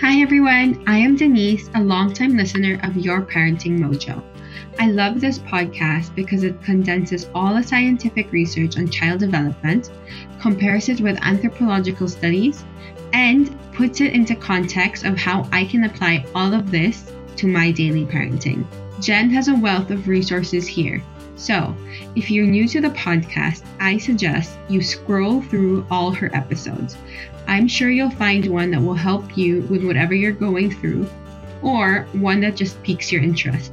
Hi everyone, I am Denise, a longtime listener of Your Parenting Mojo. I love this podcast because it condenses all the scientific research on child development, compares it with anthropological studies, and puts it into context of how I can apply all of this to my daily parenting. Jen has a wealth of resources here. So, if you're new to the podcast, I suggest you scroll through all her episodes. I'm sure you'll find one that will help you with whatever you're going through, or one that just piques your interest.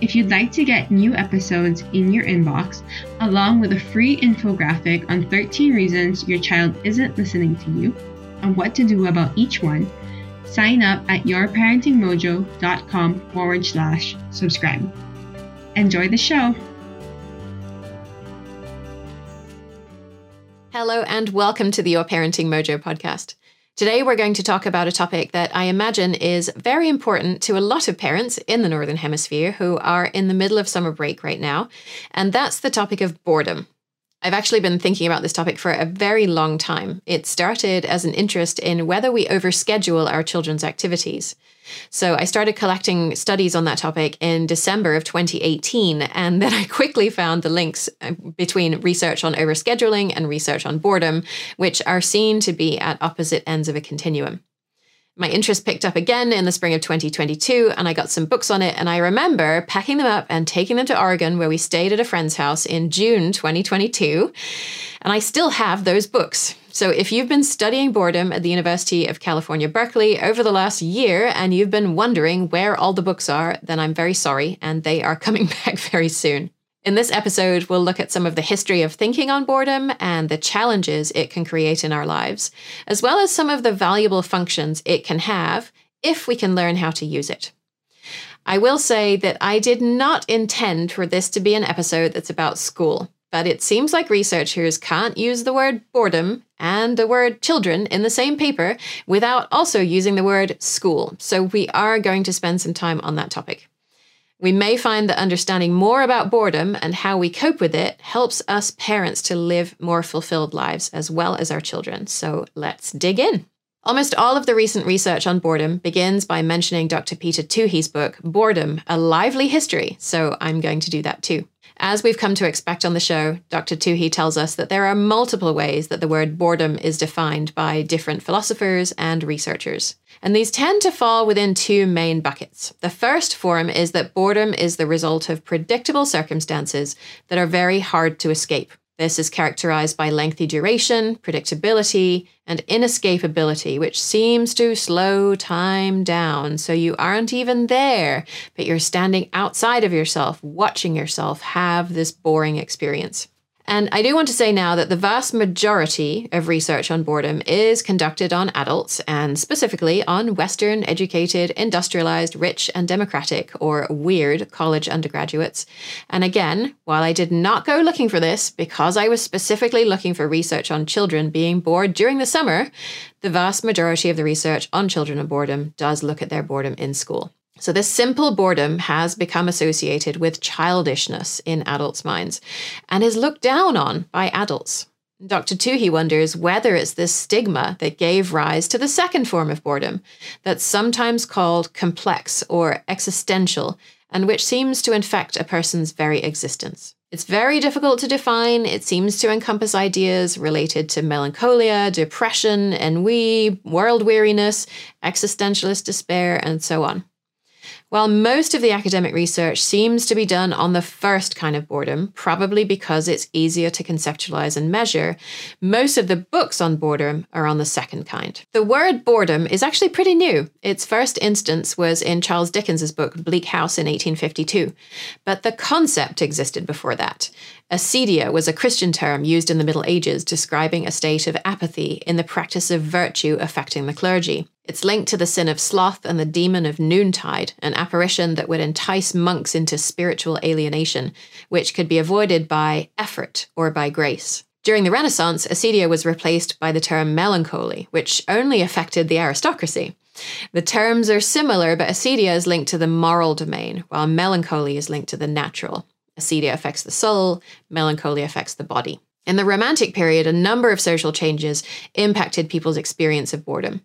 If you'd like to get new episodes in your inbox, along with a free infographic on 13 reasons your child isn't listening to you and what to do about each one, sign up at yourparentingmojo.com forward slash subscribe. Enjoy the show! Hello, and welcome to the Your Parenting Mojo podcast. Today, we're going to talk about a topic that I imagine is very important to a lot of parents in the Northern Hemisphere who are in the middle of summer break right now, and that's the topic of boredom. I've actually been thinking about this topic for a very long time. It started as an interest in whether we overschedule our children's activities. So I started collecting studies on that topic in December of 2018, and then I quickly found the links uh, between research on overscheduling and research on boredom, which are seen to be at opposite ends of a continuum my interest picked up again in the spring of 2022 and I got some books on it. And I remember packing them up and taking them to Oregon, where we stayed at a friend's house in June 2022. And I still have those books. So if you've been studying boredom at the University of California, Berkeley over the last year and you've been wondering where all the books are, then I'm very sorry. And they are coming back very soon. In this episode, we'll look at some of the history of thinking on boredom and the challenges it can create in our lives, as well as some of the valuable functions it can have if we can learn how to use it. I will say that I did not intend for this to be an episode that's about school, but it seems like researchers can't use the word boredom and the word children in the same paper without also using the word school. So we are going to spend some time on that topic. We may find that understanding more about boredom and how we cope with it helps us parents to live more fulfilled lives as well as our children. So let's dig in. Almost all of the recent research on boredom begins by mentioning Dr. Peter Toohey's book, Boredom A Lively History. So I'm going to do that too. As we've come to expect on the show, Dr. Toohey tells us that there are multiple ways that the word boredom is defined by different philosophers and researchers. And these tend to fall within two main buckets. The first form is that boredom is the result of predictable circumstances that are very hard to escape. This is characterized by lengthy duration, predictability, and inescapability, which seems to slow time down. So you aren't even there, but you're standing outside of yourself, watching yourself have this boring experience. And I do want to say now that the vast majority of research on boredom is conducted on adults and specifically on Western educated, industrialized, rich, and democratic or weird college undergraduates. And again, while I did not go looking for this because I was specifically looking for research on children being bored during the summer, the vast majority of the research on children and boredom does look at their boredom in school. So, this simple boredom has become associated with childishness in adults' minds and is looked down on by adults. Dr. Toohey wonders whether it's this stigma that gave rise to the second form of boredom, that's sometimes called complex or existential, and which seems to infect a person's very existence. It's very difficult to define. It seems to encompass ideas related to melancholia, depression, ennui, world weariness, existentialist despair, and so on. While most of the academic research seems to be done on the first kind of boredom, probably because it's easier to conceptualize and measure, most of the books on boredom are on the second kind. The word boredom is actually pretty new. Its first instance was in Charles Dickens's book Bleak House in 1852, but the concept existed before that. Acedia was a Christian term used in the Middle Ages describing a state of apathy in the practice of virtue affecting the clergy. It's linked to the sin of sloth and the demon of noontide, an apparition that would entice monks into spiritual alienation, which could be avoided by effort or by grace. During the Renaissance, acedia was replaced by the term melancholy, which only affected the aristocracy. The terms are similar, but acedia is linked to the moral domain, while melancholy is linked to the natural. Acedia affects the soul, melancholy affects the body. In the Romantic period, a number of social changes impacted people's experience of boredom.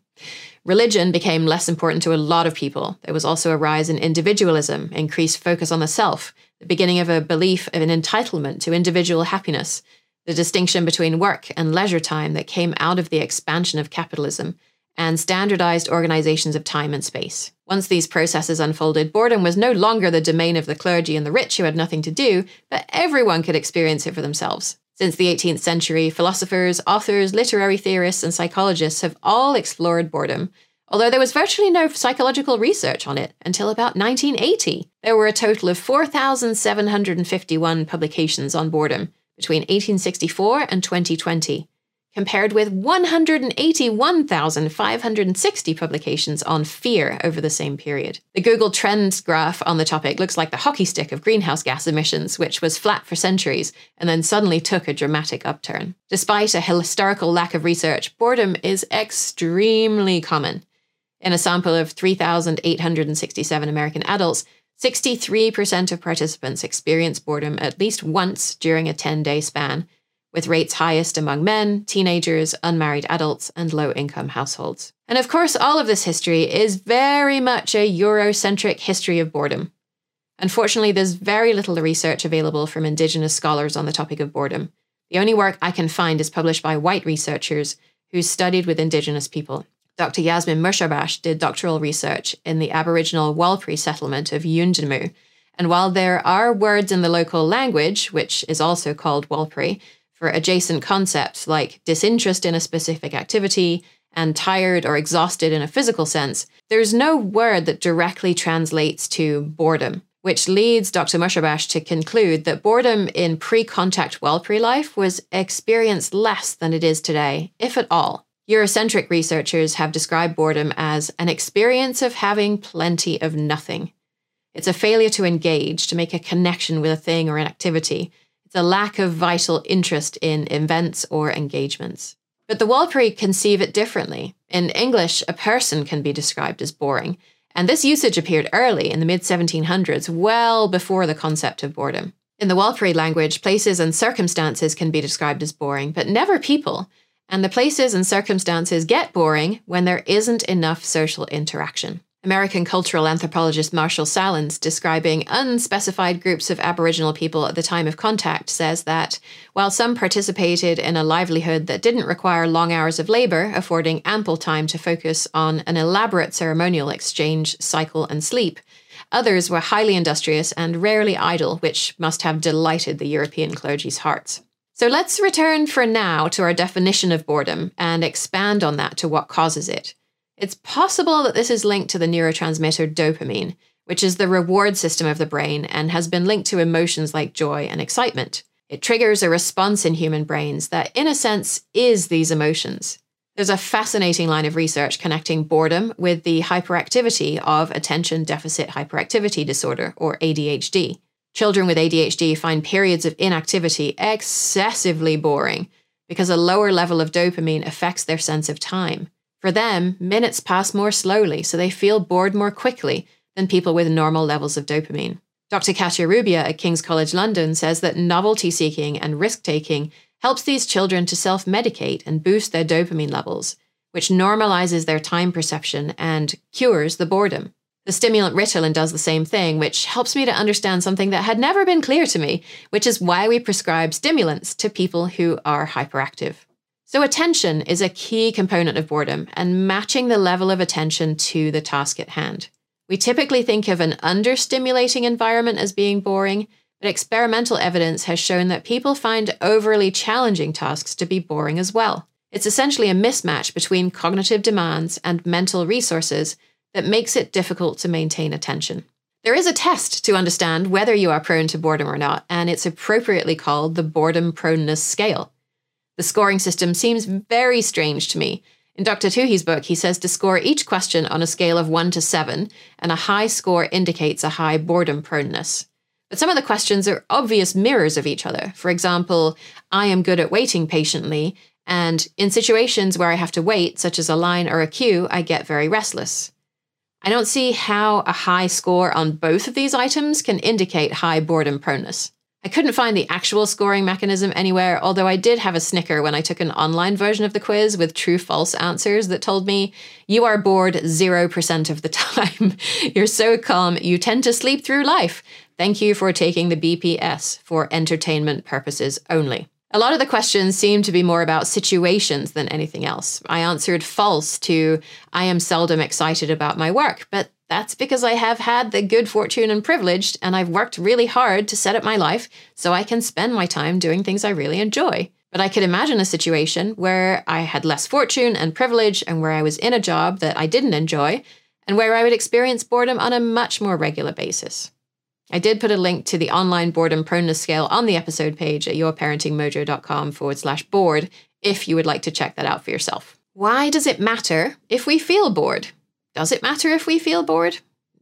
Religion became less important to a lot of people. There was also a rise in individualism, increased focus on the self, the beginning of a belief of an entitlement to individual happiness, the distinction between work and leisure time that came out of the expansion of capitalism, and standardized organizations of time and space. Once these processes unfolded, boredom was no longer the domain of the clergy and the rich who had nothing to do, but everyone could experience it for themselves. Since the 18th century, philosophers, authors, literary theorists, and psychologists have all explored boredom, although there was virtually no psychological research on it until about 1980. There were a total of 4,751 publications on boredom between 1864 and 2020, compared with 181,560 publications on fear over the same period. The Google Trends graph on the topic looks like the hockey stick of greenhouse gas emissions, which was flat for centuries and then suddenly took a dramatic upturn. Despite a historical lack of research, boredom is extremely common. In a sample of 3,867 American adults, 63% of participants experienced boredom at least once during a 10 day span, with rates highest among men, teenagers, unmarried adults, and low income households. And of course, all of this history is very much a Eurocentric history of boredom. Unfortunately, there's very little research available from Indigenous scholars on the topic of boredom. The only work I can find is published by white researchers who studied with Indigenous people. Dr. Yasmin Musharbash did doctoral research in the Aboriginal Warlpiri settlement of Yuendumu. And while there are words in the local language, which is also called Warlpiri, for adjacent concepts like disinterest in a specific activity and tired or exhausted in a physical sense, there's no word that directly translates to boredom, which leads Dr. Musharbash to conclude that boredom in pre contact Warlpiri life was experienced less than it is today, if at all. Eurocentric researchers have described boredom as an experience of having plenty of nothing. It's a failure to engage, to make a connection with a thing or an activity, the lack of vital interest in events or engagements. But the Warlpiri conceive it differently. In English, a person can be described as boring, and this usage appeared early in the mid 1700s, well before the concept of boredom. In the Warlpiri language, places and circumstances can be described as boring, but never people. And the places and circumstances get boring when there isn't enough social interaction. American cultural anthropologist Marshall Sahlins, describing unspecified groups of Aboriginal people at the time of contact, says that while some participated in a livelihood that didn't require long hours of labor, affording ample time to focus on an elaborate ceremonial exchange, cycle, and sleep, others were highly industrious and rarely idle, which must have delighted the European clergy's hearts. So let's return for now to our definition of boredom and expand on that to what causes it. It's possible that this is linked to the neurotransmitter dopamine, which is the reward system of the brain and has been linked to emotions like joy and excitement. It triggers a response in human brains that, in a sense, is these emotions. There's a fascinating line of research connecting boredom with the hyperactivity of attention deficit hyperactivity disorder, or ADHD. Children with ADHD find periods of inactivity excessively boring because a lower level of dopamine affects their sense of time. For them, minutes pass more slowly, so they feel bored more quickly than people with normal levels of dopamine. Dr. Katia Rubia at King's College London says that novelty seeking and risk taking helps these children to self medicate and boost their dopamine levels, which normalizes their time perception and cures the boredom. The stimulant Ritalin does the same thing, which helps me to understand something that had never been clear to me, which is why we prescribe stimulants to people who are hyperactive. So, attention is a key component of boredom and matching the level of attention to the task at hand. We typically think of an understimulating environment as being boring, but experimental evidence has shown that people find overly challenging tasks to be boring as well. It's essentially a mismatch between cognitive demands and mental resources that makes it difficult to maintain attention. There is a test to understand whether you are prone to boredom or not, and it's appropriately called the boredom proneness scale. The scoring system seems very strange to me. In Dr. Toohey's book, he says to score each question on a scale of 1 to 7, and a high score indicates a high boredom proneness. But some of the questions are obvious mirrors of each other. For example, I am good at waiting patiently, and in situations where I have to wait, such as a line or a queue, I get very restless. I don't see how a high score on both of these items can indicate high boredom proneness. I couldn't find the actual scoring mechanism anywhere, although I did have a snicker when I took an online version of the quiz with true false answers that told me, You are bored 0% of the time. You're so calm, you tend to sleep through life. Thank you for taking the BPS for entertainment purposes only. A lot of the questions seem to be more about situations than anything else. I answered false to, I am seldom excited about my work, but that's because I have had the good fortune and privilege, and I've worked really hard to set up my life so I can spend my time doing things I really enjoy. But I could imagine a situation where I had less fortune and privilege, and where I was in a job that I didn't enjoy, and where I would experience boredom on a much more regular basis. I did put a link to the online boredom proneness scale on the episode page at yourparentingmojo.com forward slash bored if you would like to check that out for yourself. Why does it matter if we feel bored? Does it matter if we feel bored?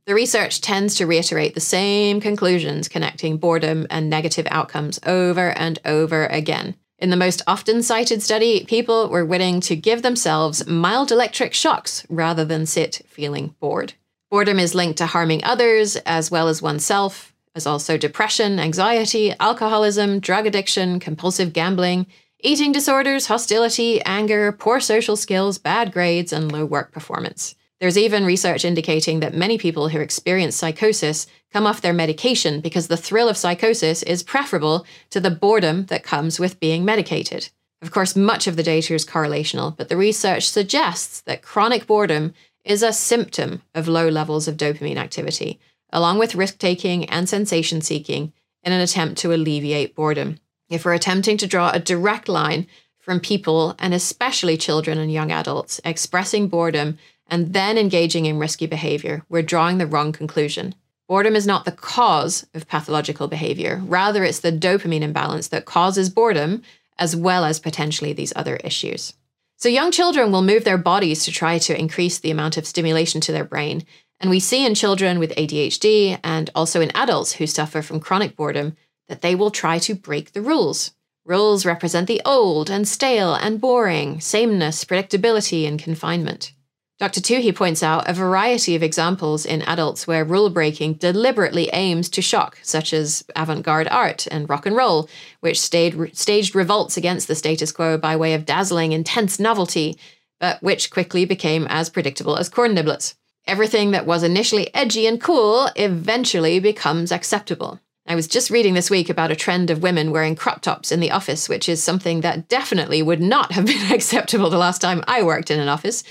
The research tends to reiterate the same conclusions connecting boredom and negative outcomes over and over again. In the most often cited study, people were willing to give themselves mild electric shocks rather than sit feeling bored. Boredom is linked to harming others as well as oneself, as also depression, anxiety, alcoholism, drug addiction, compulsive gambling, eating disorders, hostility, anger, poor social skills, bad grades, and low work performance. There's even research indicating that many people who experience psychosis come off their medication because the thrill of psychosis is preferable to the boredom that comes with being medicated. Of course, much of the data is correlational, but the research suggests that chronic boredom is a symptom of low levels of dopamine activity, along with risk taking and sensation seeking in an attempt to alleviate boredom. If we're attempting to draw a direct line from people, and especially children and young adults, expressing boredom and then engaging in risky behavior, we're drawing the wrong conclusion. Boredom is not the cause of pathological behavior. Rather, it's the dopamine imbalance that causes boredom, as well as potentially these other issues. So, young children will move their bodies to try to increase the amount of stimulation to their brain. And we see in children with ADHD and also in adults who suffer from chronic boredom that they will try to break the rules. Rules represent the old and stale and boring, sameness, predictability, and confinement. Dr. Toohey points out a variety of examples in adults where rule breaking deliberately aims to shock, such as avant garde art and rock and roll, which staged, staged revolts against the status quo by way of dazzling, intense novelty, but which quickly became as predictable as corn niblets. Everything that was initially edgy and cool eventually becomes acceptable. I was just reading this week about a trend of women wearing crop tops in the office, which is something that definitely would not have been acceptable the last time I worked in an office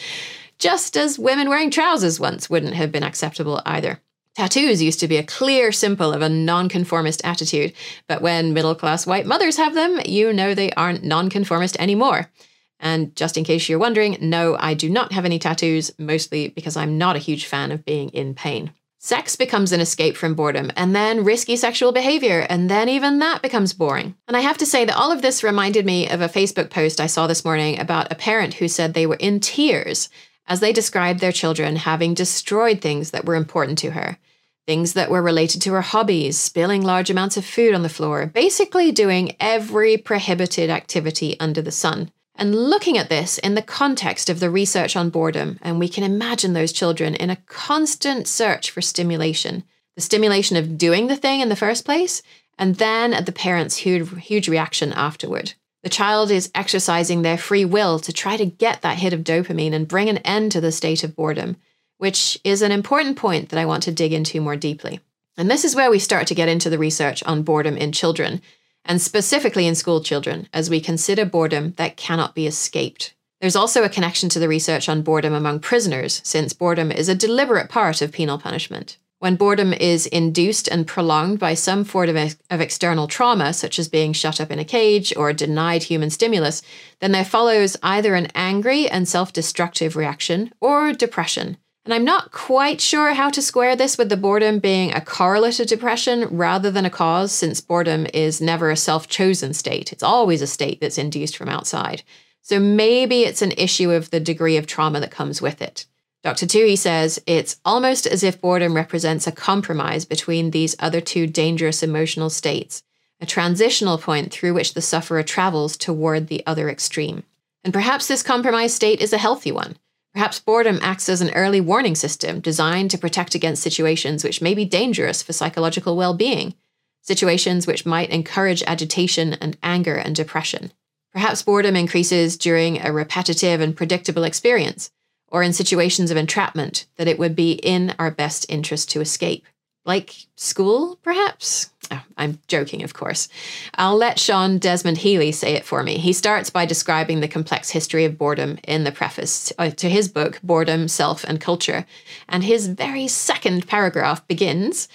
just as women wearing trousers once wouldn't have been acceptable either. Tattoos used to be a clear symbol of a nonconformist attitude, but when middle class white mothers have them, you know they aren't nonconformist anymore. And just in case you're wondering, no, I do not have any tattoos, mostly because I'm not a huge fan of being in pain. Sex becomes an escape from boredom, and then risky sexual behavior, and then even that becomes boring. And I have to say that all of this reminded me of a Facebook post I saw this morning about a parent who said they were in tears as they described their children having destroyed things that were important to her. Things that were related to her hobbies, spilling large amounts of food on the floor, basically doing every prohibited activity under the sun. And looking at this in the context of the research on boredom, and we can imagine those children in a constant search for stimulation the stimulation of doing the thing in the first place, and then at the parents' huge, huge reaction afterward. The child is exercising their free will to try to get that hit of dopamine and bring an end to the state of boredom, which is an important point that I want to dig into more deeply. And this is where we start to get into the research on boredom in children, and specifically in school children, as we consider boredom that cannot be escaped. There's also a connection to the research on boredom among prisoners, since boredom is a deliberate part of penal punishment. When boredom is induced and prolonged by some form of, of external trauma, such as being shut up in a cage or denied human stimulus, then there follows either an angry and self destructive reaction or depression. And I'm not quite sure how to square this with the boredom being a correlate of depression rather than a cause, since boredom is never a self chosen state. It's always a state that's induced from outside. So maybe it's an issue of the degree of trauma that comes with it. Dr. Toohey says it's almost as if boredom represents a compromise between these other two dangerous emotional states, a transitional point through which the sufferer travels toward the other extreme. And perhaps this compromise state is a healthy one. Perhaps boredom acts as an early warning system designed to protect against situations which may be dangerous for psychological well being. situations which might encourage agitation and anger and depression. Perhaps boredom increases during a repetitive and predictable experience, or in situations of entrapment that it would be in our best interest to escape. Like school, perhaps? Oh, I'm joking, of course. I'll let Sean Desmond Healy say it for me. He starts by describing the complex history of boredom in the preface uh, to his book, Boredom, Self and Culture. And his very second paragraph begins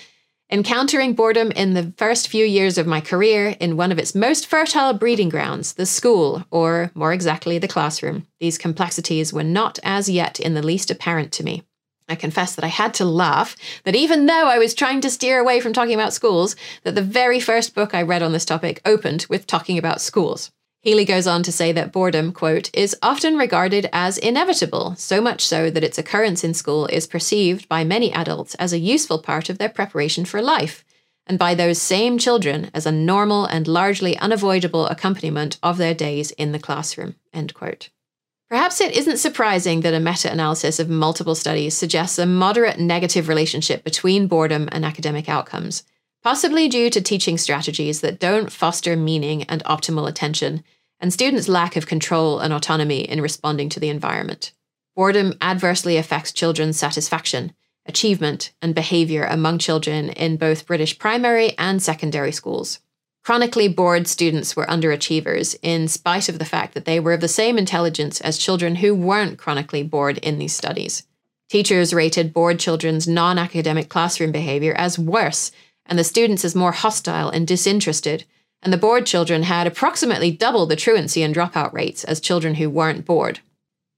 Encountering boredom in the first few years of my career in one of its most fertile breeding grounds, the school, or more exactly, the classroom, these complexities were not as yet in the least apparent to me. I confess that I had to laugh that even though I was trying to steer away from talking about schools, that the very first book I read on this topic opened with talking about schools. Healy goes on to say that boredom, quote, is often regarded as inevitable, so much so that its occurrence in school is perceived by many adults as a useful part of their preparation for life, and by those same children as a normal and largely unavoidable accompaniment of their days in the classroom, end quote. Perhaps it isn't surprising that a meta analysis of multiple studies suggests a moderate negative relationship between boredom and academic outcomes, possibly due to teaching strategies that don't foster meaning and optimal attention, and students' lack of control and autonomy in responding to the environment. Boredom adversely affects children's satisfaction, achievement, and behaviour among children in both British primary and secondary schools. Chronically bored students were underachievers, in spite of the fact that they were of the same intelligence as children who weren't chronically bored in these studies. Teachers rated bored children's non academic classroom behaviour as worse, and the students as more hostile and disinterested, and the bored children had approximately double the truancy and dropout rates as children who weren't bored.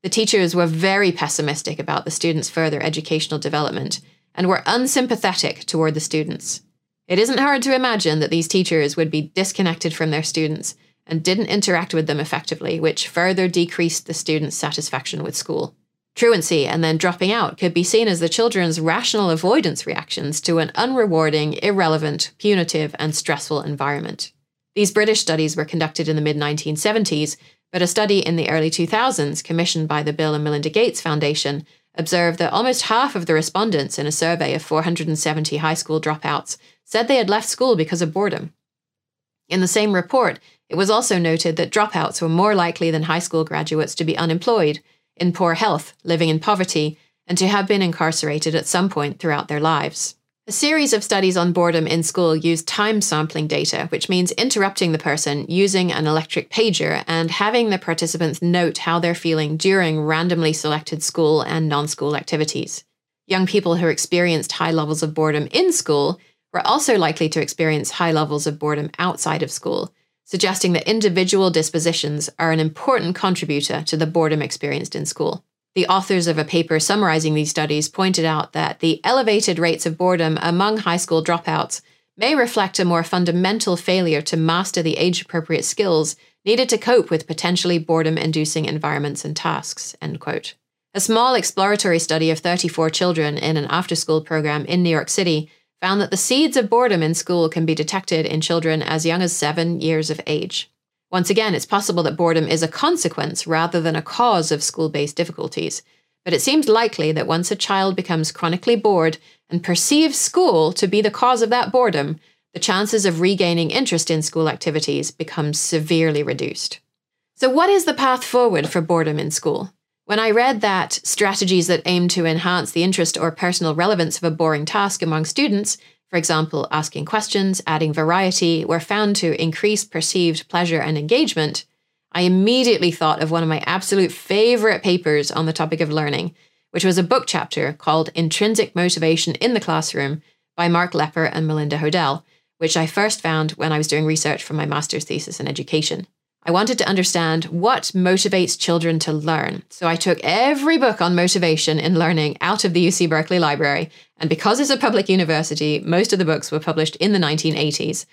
The teachers were very pessimistic about the students' further educational development and were unsympathetic toward the students. It isn't hard to imagine that these teachers would be disconnected from their students and didn't interact with them effectively, which further decreased the students' satisfaction with school. Truancy and then dropping out could be seen as the children's rational avoidance reactions to an unrewarding, irrelevant, punitive, and stressful environment. These British studies were conducted in the mid 1970s, but a study in the early 2000s, commissioned by the Bill and Melinda Gates Foundation, observed that almost half of the respondents in a survey of 470 high school dropouts said they had left school because of boredom. In the same report, it was also noted that dropouts were more likely than high school graduates to be unemployed, in poor health, living in poverty, and to have been incarcerated at some point throughout their lives. A series of studies on boredom in school used time sampling data, which means interrupting the person using an electric pager and having the participants note how they're feeling during randomly selected school and non school activities. Young people who experienced high levels of boredom in school were also likely to experience high levels of boredom outside of school, suggesting that individual dispositions are an important contributor to the boredom experienced in school. The authors of a paper summarizing these studies pointed out that the elevated rates of boredom among high school dropouts may reflect a more fundamental failure to master the age appropriate skills needed to cope with potentially boredom inducing environments and tasks. End quote. A small exploratory study of 34 children in an after school program in New York City found that the seeds of boredom in school can be detected in children as young as seven years of age. Once again, it's possible that boredom is a consequence rather than a cause of school based difficulties, but it seems likely that once a child becomes chronically bored and perceives school to be the cause of that boredom, the chances of regaining interest in school activities become severely reduced. So, what is the path forward for boredom in school? When I read that strategies that aim to enhance the interest or personal relevance of a boring task among students, for example, asking questions, adding variety, were found to increase perceived pleasure and engagement, I immediately thought of one of my absolute favorite papers on the topic of learning, which was a book chapter called Intrinsic Motivation in the Classroom by Mark Lepper and Melinda Hodell, which I first found when I was doing research for my master's thesis in education. I wanted to understand what motivates children to learn. So I took every book on motivation in learning out of the UC Berkeley Library. And because it's a public university, most of the books were published in the 1980s.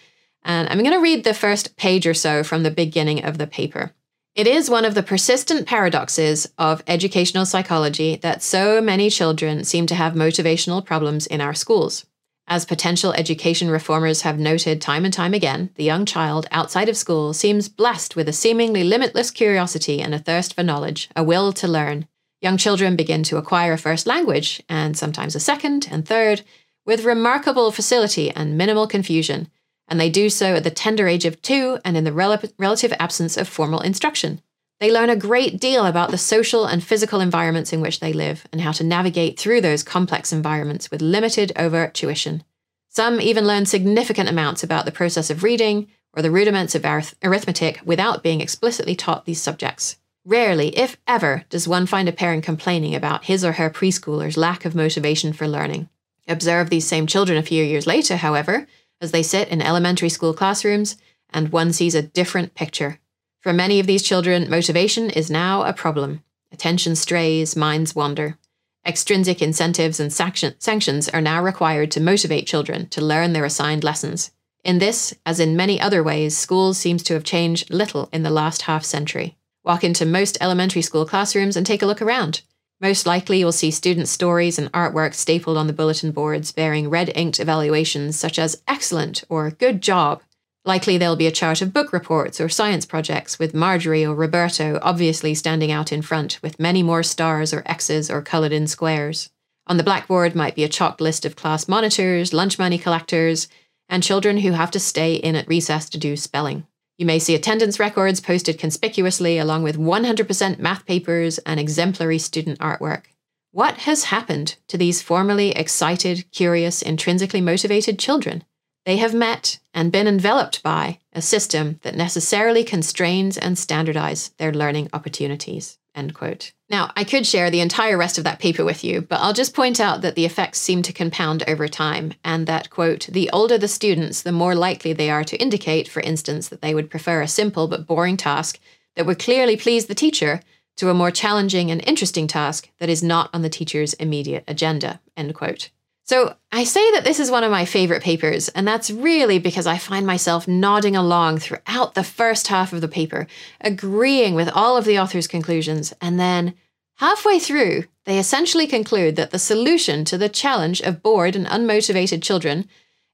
And I'm going to read the first page or so from the beginning of the paper. It is one of the persistent paradoxes of educational psychology that so many children seem to have motivational problems in our schools. As potential education reformers have noted time and time again, the young child outside of school seems blessed with a seemingly limitless curiosity and a thirst for knowledge, a will to learn. Young children begin to acquire a first language, and sometimes a second and third, with remarkable facility and minimal confusion, and they do so at the tender age of two and in the rel- relative absence of formal instruction. They learn a great deal about the social and physical environments in which they live and how to navigate through those complex environments with limited overt tuition. Some even learn significant amounts about the process of reading or the rudiments of arith- arithmetic without being explicitly taught these subjects. Rarely, if ever, does one find a parent complaining about his or her preschooler's lack of motivation for learning. Observe these same children a few years later, however, as they sit in elementary school classrooms, and one sees a different picture. For many of these children, motivation is now a problem. Attention strays, minds wander. Extrinsic incentives and sanctions are now required to motivate children to learn their assigned lessons. In this, as in many other ways, schools seems to have changed little in the last half century. Walk into most elementary school classrooms and take a look around. Most likely, you'll see student stories and artwork stapled on the bulletin boards bearing red inked evaluations such as excellent or good job. Likely, there'll be a chart of book reports or science projects with Marjorie or Roberto obviously standing out in front with many more stars or X's or coloured in squares. On the blackboard might be a chalked list of class monitors, lunch money collectors, and children who have to stay in at recess to do spelling. You may see attendance records posted conspicuously along with 100% math papers and exemplary student artwork. What has happened to these formerly excited, curious, intrinsically motivated children? They have met and been enveloped by a system that necessarily constrains and standardizes their learning opportunities. End quote. Now, I could share the entire rest of that paper with you, but I'll just point out that the effects seem to compound over time, and that, quote, the older the students, the more likely they are to indicate, for instance, that they would prefer a simple but boring task that would clearly please the teacher to a more challenging and interesting task that is not on the teacher's immediate agenda, end quote. So I say that this is one of my favorite papers, and that's really because I find myself nodding along throughout the first half of the paper, agreeing with all of the author's conclusions, and then halfway through, they essentially conclude that the solution to the challenge of bored and unmotivated children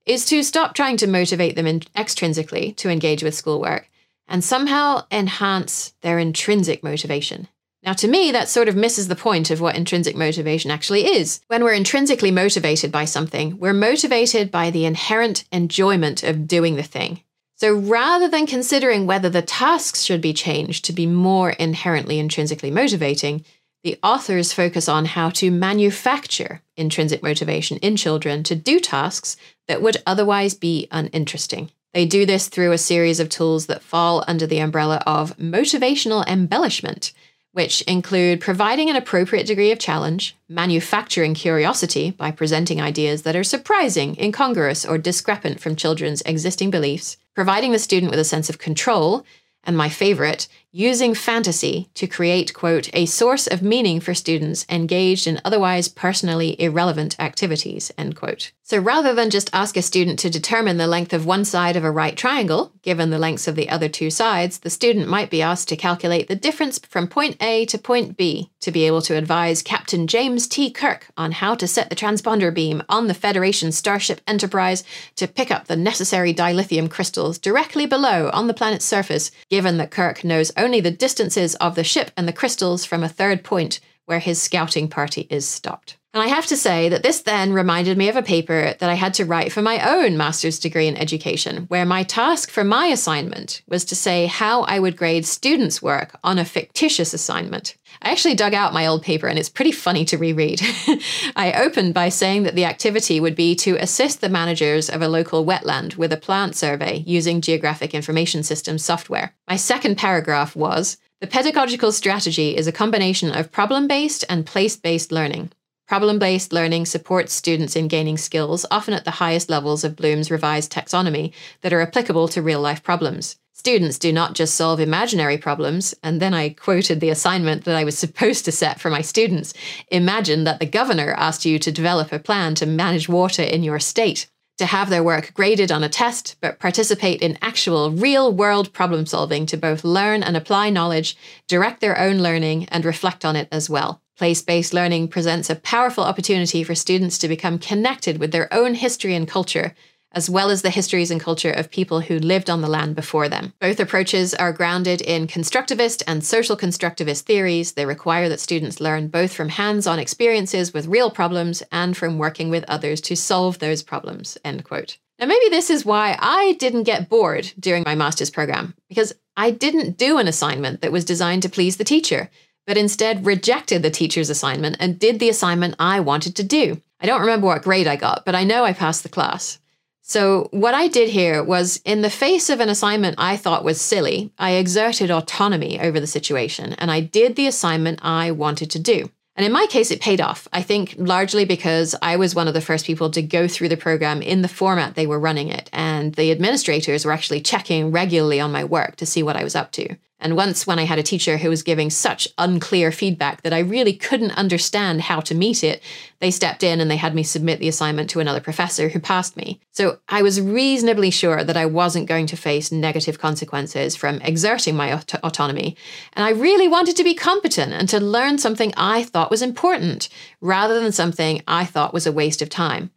is to stop trying to motivate them extrinsically to engage with schoolwork and somehow enhance their intrinsic motivation. Now, to me, that sort of misses the point of what intrinsic motivation actually is. When we're intrinsically motivated by something, we're motivated by the inherent enjoyment of doing the thing. So rather than considering whether the tasks should be changed to be more inherently intrinsically motivating, the authors focus on how to manufacture intrinsic motivation in children to do tasks that would otherwise be uninteresting. They do this through a series of tools that fall under the umbrella of motivational embellishment which include providing an appropriate degree of challenge, manufacturing curiosity by presenting ideas that are surprising, incongruous, or discrepant from children's existing beliefs, providing the student with a sense of control, and my favorite, using fantasy to create, quote, a source of meaning for students engaged in otherwise personally irrelevant activities, end quote. So rather than just ask a student to determine the length of one side of a right triangle, given the lengths of the other two sides, the student might be asked to calculate the difference from point A to point B to be able to advise Captain James T. Kirk on how to set the transponder beam on the Federation Starship Enterprise to pick up the necessary dilithium crystals directly below on the planet's surface, given that Kirk knows only the distances of the ship and the crystals from a third point where his scouting party is stopped. And I have to say that this then reminded me of a paper that I had to write for my own master's degree in education, where my task for my assignment was to say how I would grade students' work on a fictitious assignment. I actually dug out my old paper and it's pretty funny to reread. I opened by saying that the activity would be to assist the managers of a local wetland with a plant survey using Geographic Information Systems software. My second paragraph was the pedagogical strategy is a combination of problem based and place based learning. Problem based learning supports students in gaining skills, often at the highest levels of Bloom's revised taxonomy, that are applicable to real life problems. Students do not just solve imaginary problems, and then I quoted the assignment that I was supposed to set for my students. Imagine that the governor asked you to develop a plan to manage water in your state, to have their work graded on a test, but participate in actual real world problem solving to both learn and apply knowledge, direct their own learning, and reflect on it as well. Place based learning presents a powerful opportunity for students to become connected with their own history and culture as well as the histories and culture of people who lived on the land before them. Both approaches are grounded in constructivist and social constructivist theories. They require that students learn both from hands on experiences with real problems and from working with others to solve those problems. End quote. Now, maybe this is why I didn't get bored during my master's program, because I didn't do an assignment that was designed to please the teacher, but instead rejected the teacher's assignment and did the assignment I wanted to do. I don't remember what grade I got, but I know I passed the class. So, what I did here was, in the face of an assignment I thought was silly, I exerted autonomy over the situation and I did the assignment I wanted to do. And in my case, it paid off. I think largely because I was one of the first people to go through the program in the format they were running it. And the administrators were actually checking regularly on my work to see what I was up to. And once, when I had a teacher who was giving such unclear feedback that I really couldn't understand how to meet it, they stepped in and they had me submit the assignment to another professor who passed me. So I was reasonably sure that I wasn't going to face negative consequences from exerting my aut- autonomy. And I really wanted to be competent and to learn something I thought was important rather than something I thought was a waste of time.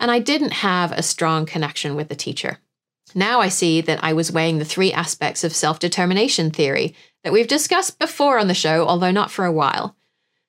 And I didn't have a strong connection with the teacher. Now I see that I was weighing the three aspects of self determination theory that we've discussed before on the show, although not for a while.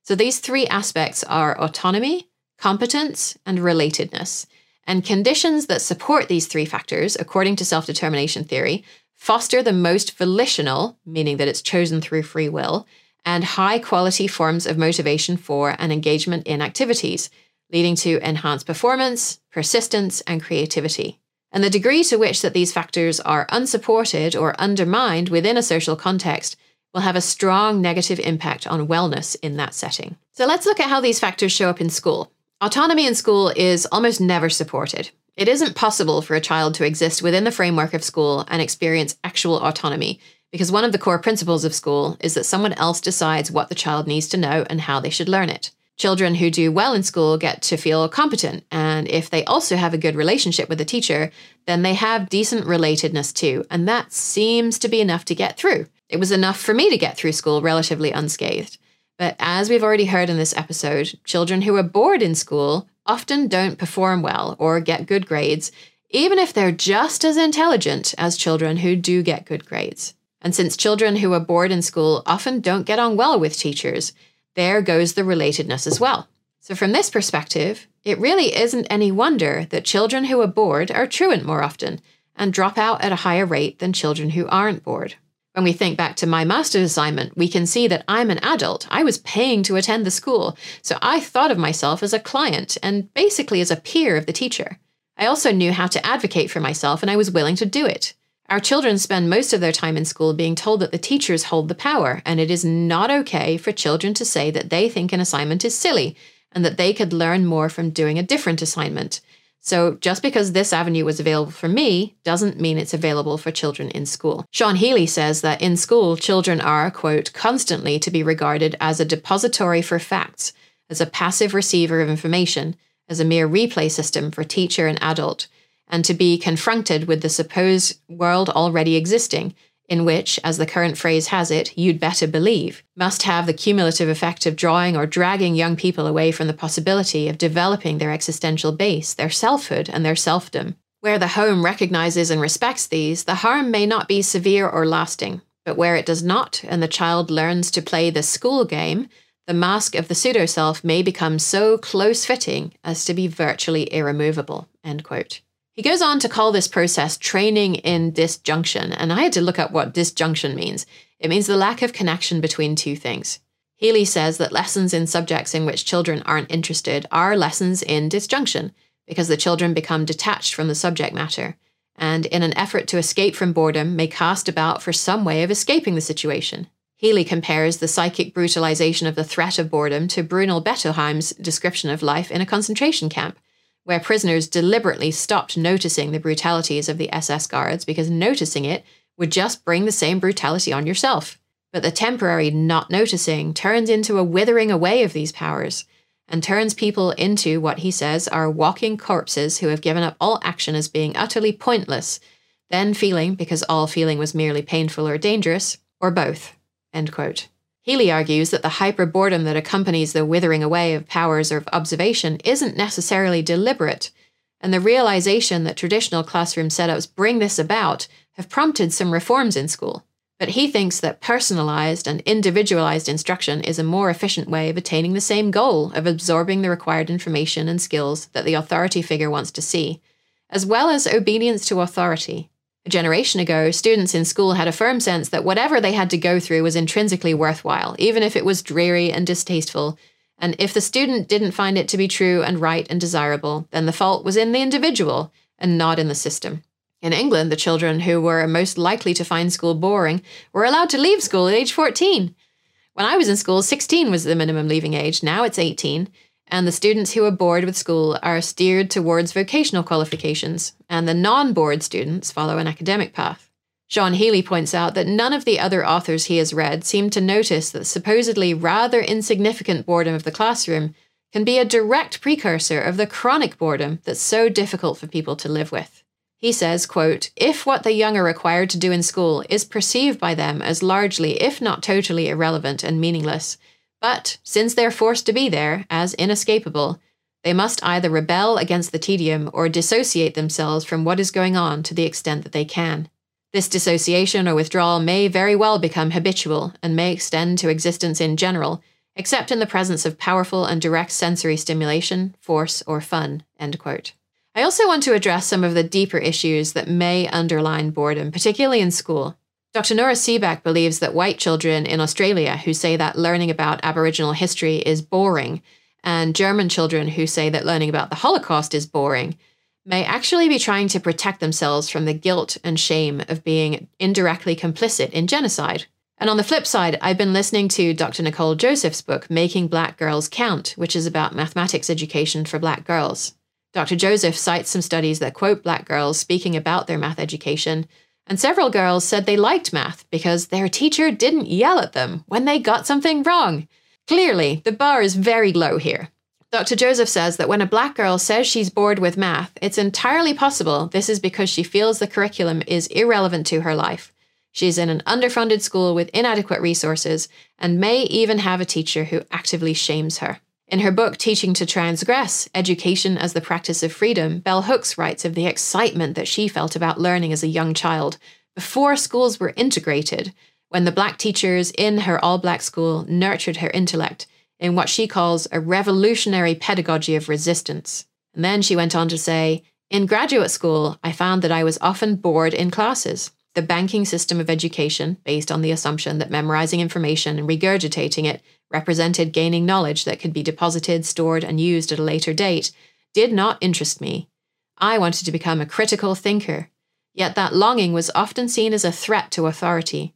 So these three aspects are autonomy, competence, and relatedness. And conditions that support these three factors, according to self determination theory, foster the most volitional, meaning that it's chosen through free will, and high quality forms of motivation for and engagement in activities, leading to enhanced performance, persistence, and creativity. And the degree to which that these factors are unsupported or undermined within a social context will have a strong negative impact on wellness in that setting. So let's look at how these factors show up in school. Autonomy in school is almost never supported. It isn't possible for a child to exist within the framework of school and experience actual autonomy because one of the core principles of school is that someone else decides what the child needs to know and how they should learn it. Children who do well in school get to feel competent, and if they also have a good relationship with the teacher, then they have decent relatedness too, and that seems to be enough to get through. It was enough for me to get through school relatively unscathed. But as we've already heard in this episode, children who are bored in school often don't perform well or get good grades, even if they're just as intelligent as children who do get good grades. And since children who are bored in school often don't get on well with teachers, there goes the relatedness as well. So, from this perspective, it really isn't any wonder that children who are bored are truant more often and drop out at a higher rate than children who aren't bored. When we think back to my master's assignment, we can see that I'm an adult. I was paying to attend the school, so I thought of myself as a client and basically as a peer of the teacher. I also knew how to advocate for myself and I was willing to do it. Our children spend most of their time in school being told that the teachers hold the power, and it is not okay for children to say that they think an assignment is silly and that they could learn more from doing a different assignment. So, just because this avenue was available for me doesn't mean it's available for children in school. Sean Healy says that in school, children are, quote, constantly to be regarded as a depository for facts, as a passive receiver of information, as a mere replay system for teacher and adult and to be confronted with the supposed world already existing, in which, as the current phrase has it, you'd better believe, must have the cumulative effect of drawing or dragging young people away from the possibility of developing their existential base, their selfhood, and their selfdom. Where the home recognizes and respects these, the harm may not be severe or lasting, but where it does not, and the child learns to play the school game, the mask of the pseudo self may become so close fitting as to be virtually irremovable. End quote. He goes on to call this process training in disjunction, and I had to look up what disjunction means. It means the lack of connection between two things. Healy says that lessons in subjects in which children aren't interested are lessons in disjunction because the children become detached from the subject matter and, in an effort to escape from boredom, may cast about for some way of escaping the situation. Healy compares the psychic brutalization of the threat of boredom to Bruno Bettelheim's description of life in a concentration camp where prisoners deliberately stopped noticing the brutalities of the SS guards because noticing it would just bring the same brutality on yourself. But the temporary not noticing turns into a withering away of these powers and turns people into what he says are walking corpses who have given up all action as being utterly pointless, then feeling, because all feeling was merely painful or dangerous, or both. End quote. Healy argues that the hyper boredom that accompanies the withering away of powers of observation isn't necessarily deliberate, and the realization that traditional classroom setups bring this about have prompted some reforms in school. But he thinks that personalized and individualized instruction is a more efficient way of attaining the same goal of absorbing the required information and skills that the authority figure wants to see, as well as obedience to authority. A generation ago, students in school had a firm sense that whatever they had to go through was intrinsically worthwhile, even if it was dreary and distasteful. And if the student didn't find it to be true and right and desirable, then the fault was in the individual and not in the system. In England, the children who were most likely to find school boring were allowed to leave school at age 14. When I was in school, 16 was the minimum leaving age. Now it's 18. And the students who are bored with school are steered towards vocational qualifications, and the non bored students follow an academic path. Shaun Healey points out that none of the other authors he has read seem to notice that supposedly rather insignificant boredom of the classroom can be a direct precursor of the chronic boredom that's so difficult for people to live with. He says, quote, if what the young are required to do in school is perceived by them as largely, if not totally, irrelevant and meaningless, but since they're forced to be there as inescapable, they must either rebel against the tedium or dissociate themselves from what is going on to the extent that they can. This dissociation or withdrawal may very well become habitual and may extend to existence in general, except in the presence of powerful and direct sensory stimulation, force, or fun. I also want to address some of the deeper issues that may underline boredom, particularly in school. Dr. Nora Siebeck believes that white children in Australia who say that learning about Aboriginal history is boring, and German children who say that learning about the Holocaust is boring, may actually be trying to protect themselves from the guilt and shame of being indirectly complicit in genocide. And on the flip side, I've been listening to Dr. Nicole Joseph's book, Making Black Girls Count, which is about mathematics education for black girls. Dr. Joseph cites some studies that quote black girls speaking about their math education, and several girls said they liked math because their teacher didn't yell at them when they got something wrong. Clearly, the bar is very low here. Dr. Joseph says that when a black girl says she's bored with math, it's entirely possible this is because she feels the curriculum is irrelevant to her life. She's in an underfunded school with inadequate resources and may even have a teacher who actively shames her. In her book, Teaching to Transgress Education as the Practice of Freedom, Bell Hooks writes of the excitement that she felt about learning as a young child before schools were integrated, when the black teachers in her all black school nurtured her intellect in what she calls a revolutionary pedagogy of resistance. And then she went on to say, In graduate school, I found that I was often bored in classes. The banking system of education, based on the assumption that memorizing information and regurgitating it represented gaining knowledge that could be deposited, stored, and used at a later date, did not interest me. I wanted to become a critical thinker, yet that longing was often seen as a threat to authority.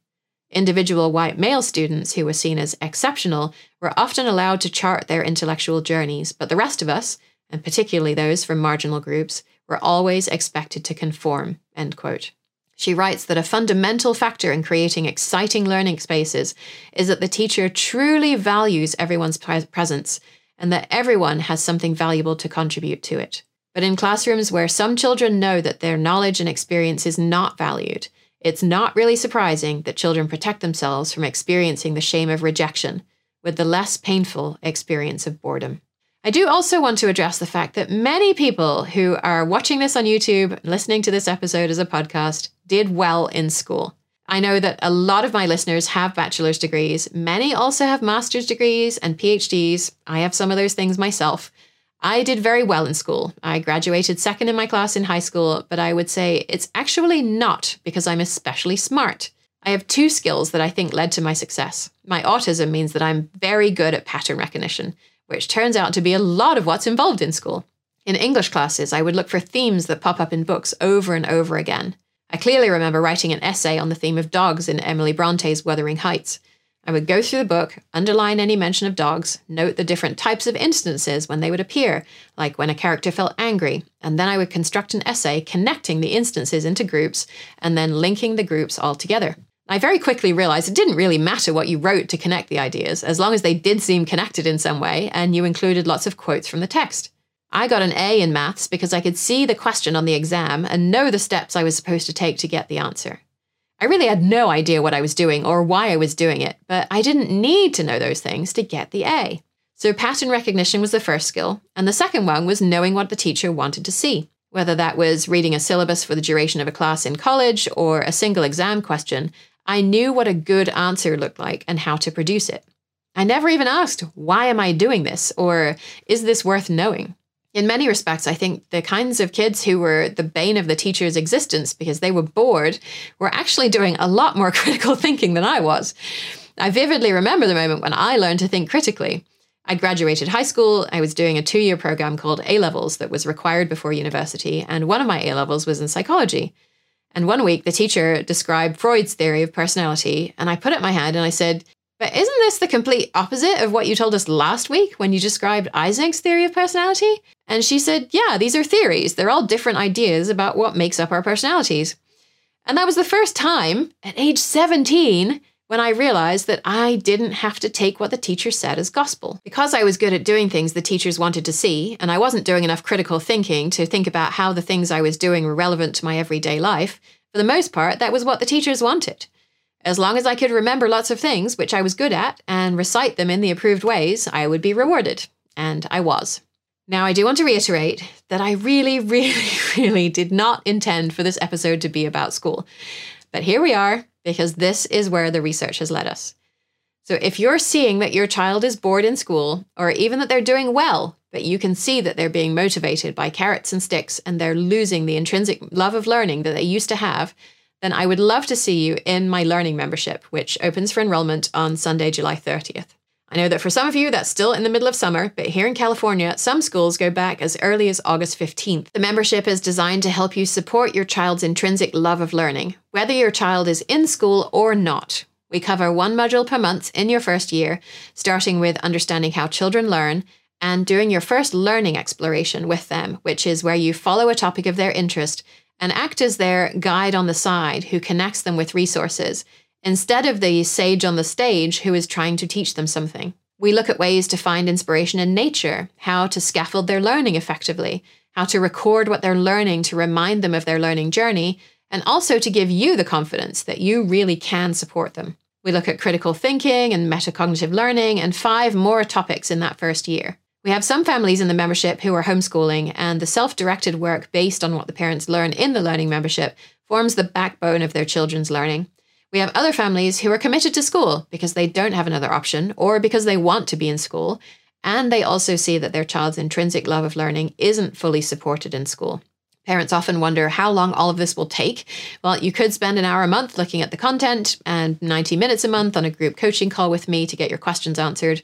Individual white male students who were seen as exceptional were often allowed to chart their intellectual journeys, but the rest of us, and particularly those from marginal groups, were always expected to conform. End quote. She writes that a fundamental factor in creating exciting learning spaces is that the teacher truly values everyone's presence and that everyone has something valuable to contribute to it. But in classrooms where some children know that their knowledge and experience is not valued, it's not really surprising that children protect themselves from experiencing the shame of rejection with the less painful experience of boredom. I do also want to address the fact that many people who are watching this on YouTube, listening to this episode as a podcast, did well in school. I know that a lot of my listeners have bachelor's degrees. Many also have master's degrees and PhDs. I have some of those things myself. I did very well in school. I graduated second in my class in high school, but I would say it's actually not because I'm especially smart. I have two skills that I think led to my success. My autism means that I'm very good at pattern recognition which turns out to be a lot of what's involved in school. In English classes, I would look for themes that pop up in books over and over again. I clearly remember writing an essay on the theme of dogs in Emily Bronte's Wuthering Heights. I would go through the book, underline any mention of dogs, note the different types of instances when they would appear, like when a character felt angry, and then I would construct an essay connecting the instances into groups and then linking the groups all together. I very quickly realized it didn't really matter what you wrote to connect the ideas, as long as they did seem connected in some way and you included lots of quotes from the text. I got an A in maths because I could see the question on the exam and know the steps I was supposed to take to get the answer. I really had no idea what I was doing or why I was doing it, but I didn't need to know those things to get the A. So, pattern recognition was the first skill, and the second one was knowing what the teacher wanted to see. Whether that was reading a syllabus for the duration of a class in college or a single exam question, I knew what a good answer looked like and how to produce it. I never even asked, why am I doing this? Or is this worth knowing? In many respects, I think the kinds of kids who were the bane of the teacher's existence because they were bored were actually doing a lot more critical thinking than I was. I vividly remember the moment when I learned to think critically. I graduated high school. I was doing a two year program called A levels that was required before university, and one of my A levels was in psychology. And one week, the teacher described Freud's theory of personality, and I put up my hand and I said, but isn't this the complete opposite of what you told us last week when you described Eysenck's theory of personality? And she said, Yeah, these are theories. They're all different ideas about what makes up our personalities. And that was the first time at age 17 when I realized that I didn't have to take what the teacher said as gospel. Because I was good at doing things the teachers wanted to see, and I wasn't doing enough critical thinking to think about how the things I was doing were relevant to my everyday life, for the most part, that was what the teachers wanted. As long as I could remember lots of things, which I was good at, and recite them in the approved ways, I would be rewarded. And I was. Now, I do want to reiterate that I really, really, really did not intend for this episode to be about school. But here we are, because this is where the research has led us. So, if you're seeing that your child is bored in school, or even that they're doing well, but you can see that they're being motivated by carrots and sticks and they're losing the intrinsic love of learning that they used to have, then I would love to see you in my learning membership, which opens for enrollment on Sunday, July 30th. I know that for some of you, that's still in the middle of summer, but here in California, some schools go back as early as August 15th. The membership is designed to help you support your child's intrinsic love of learning, whether your child is in school or not. We cover one module per month in your first year, starting with understanding how children learn and doing your first learning exploration with them, which is where you follow a topic of their interest and act as their guide on the side who connects them with resources, instead of the sage on the stage who is trying to teach them something. We look at ways to find inspiration in nature, how to scaffold their learning effectively, how to record what they're learning to remind them of their learning journey, and also to give you the confidence that you really can support them. We look at critical thinking and metacognitive learning and five more topics in that first year. We have some families in the membership who are homeschooling, and the self directed work based on what the parents learn in the learning membership forms the backbone of their children's learning. We have other families who are committed to school because they don't have another option or because they want to be in school, and they also see that their child's intrinsic love of learning isn't fully supported in school. Parents often wonder how long all of this will take. Well, you could spend an hour a month looking at the content and 90 minutes a month on a group coaching call with me to get your questions answered.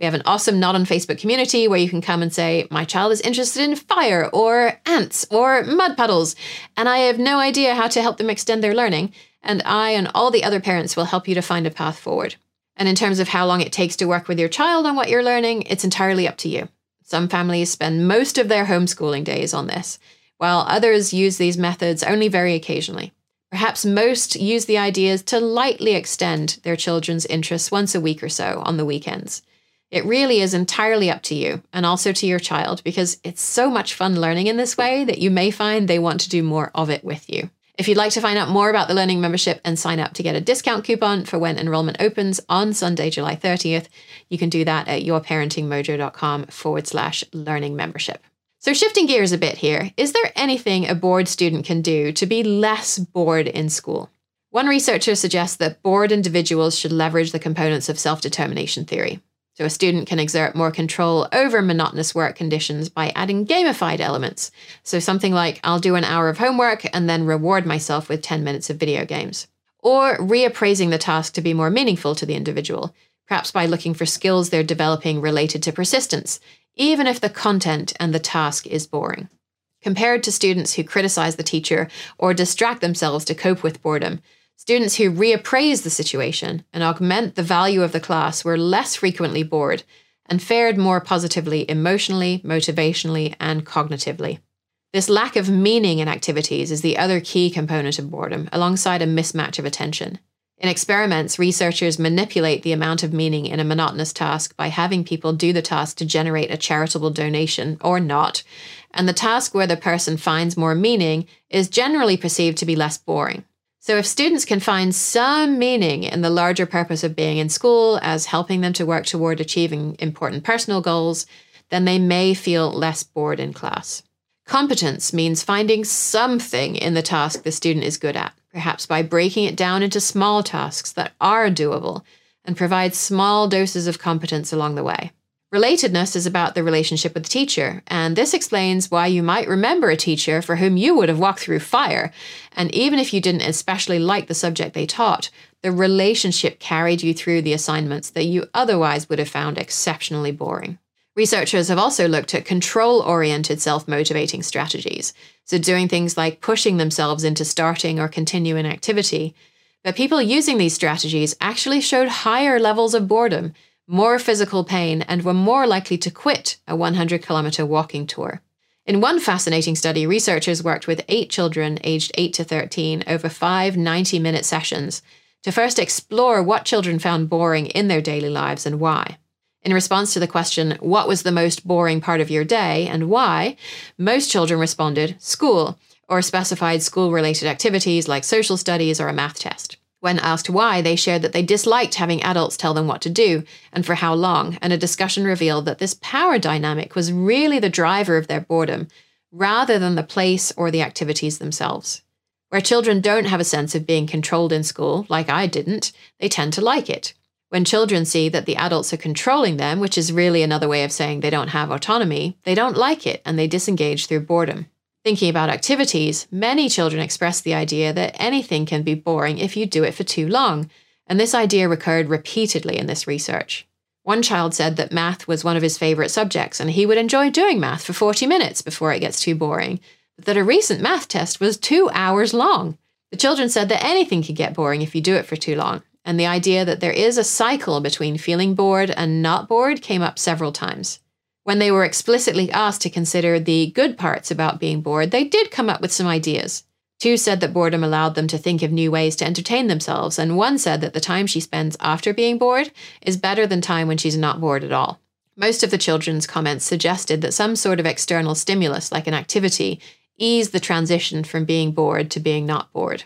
We have an awesome Not on Facebook community where you can come and say, My child is interested in fire or ants or mud puddles, and I have no idea how to help them extend their learning. And I and all the other parents will help you to find a path forward. And in terms of how long it takes to work with your child on what you're learning, it's entirely up to you. Some families spend most of their homeschooling days on this, while others use these methods only very occasionally. Perhaps most use the ideas to lightly extend their children's interests once a week or so on the weekends. It really is entirely up to you and also to your child because it's so much fun learning in this way that you may find they want to do more of it with you. If you'd like to find out more about the learning membership and sign up to get a discount coupon for when enrollment opens on Sunday, July 30th, you can do that at yourparentingmojo.com forward slash learning membership. So, shifting gears a bit here, is there anything a bored student can do to be less bored in school? One researcher suggests that bored individuals should leverage the components of self determination theory. So a student can exert more control over monotonous work conditions by adding gamified elements. So something like, I'll do an hour of homework and then reward myself with 10 minutes of video games. Or reappraising the task to be more meaningful to the individual, perhaps by looking for skills they're developing related to persistence, even if the content and the task is boring. Compared to students who criticize the teacher or distract themselves to cope with boredom, Students who reappraise the situation and augment the value of the class were less frequently bored and fared more positively emotionally, motivationally, and cognitively. This lack of meaning in activities is the other key component of boredom, alongside a mismatch of attention. In experiments, researchers manipulate the amount of meaning in a monotonous task by having people do the task to generate a charitable donation or not, and the task where the person finds more meaning is generally perceived to be less boring. So, if students can find some meaning in the larger purpose of being in school as helping them to work toward achieving important personal goals, then they may feel less bored in class. Competence means finding something in the task the student is good at, perhaps by breaking it down into small tasks that are doable and provide small doses of competence along the way. Relatedness is about the relationship with the teacher, and this explains why you might remember a teacher for whom you would have walked through fire. And even if you didn't especially like the subject they taught, the relationship carried you through the assignments that you otherwise would have found exceptionally boring. Researchers have also looked at control oriented self motivating strategies, so doing things like pushing themselves into starting or continuing activity. But people using these strategies actually showed higher levels of boredom more physical pain, and were more likely to quit a 100 kilometer walking tour. In one fascinating study, researchers worked with eight children aged 8 to 13 over five 90 minute sessions to first explore what children found boring in their daily lives and why. In response to the question, What was the most boring part of your day and why? most children responded, School, or specified school related activities like social studies or a math test. When asked why, they shared that they disliked having adults tell them what to do and for how long, and a discussion revealed that this power dynamic was really the driver of their boredom, rather than the place or the activities themselves. Where children don't have a sense of being controlled in school, like I didn't, they tend to like it. When children see that the adults are controlling them, which is really another way of saying they don't have autonomy, they don't like it and they disengage through boredom. Thinking about activities, many children express the idea that anything can be boring if you do it for too long, and this idea recurred repeatedly in this research. One child said that math was one of his favourite subjects and he would enjoy doing math for 40 minutes before it gets too boring, but that a recent math test was two hours long. The children said that anything can get boring if you do it for too long, and the idea that there is a cycle between feeling bored and not bored came up several times. When they were explicitly asked to consider the good parts about being bored, they did come up with some ideas. Two said that boredom allowed them to think of new ways to entertain themselves, and one said that the time she spends after being bored is better than time when she's not bored at all. Most of the children's comments suggested that some sort of external stimulus, like an activity, eased the transition from being bored to being not bored.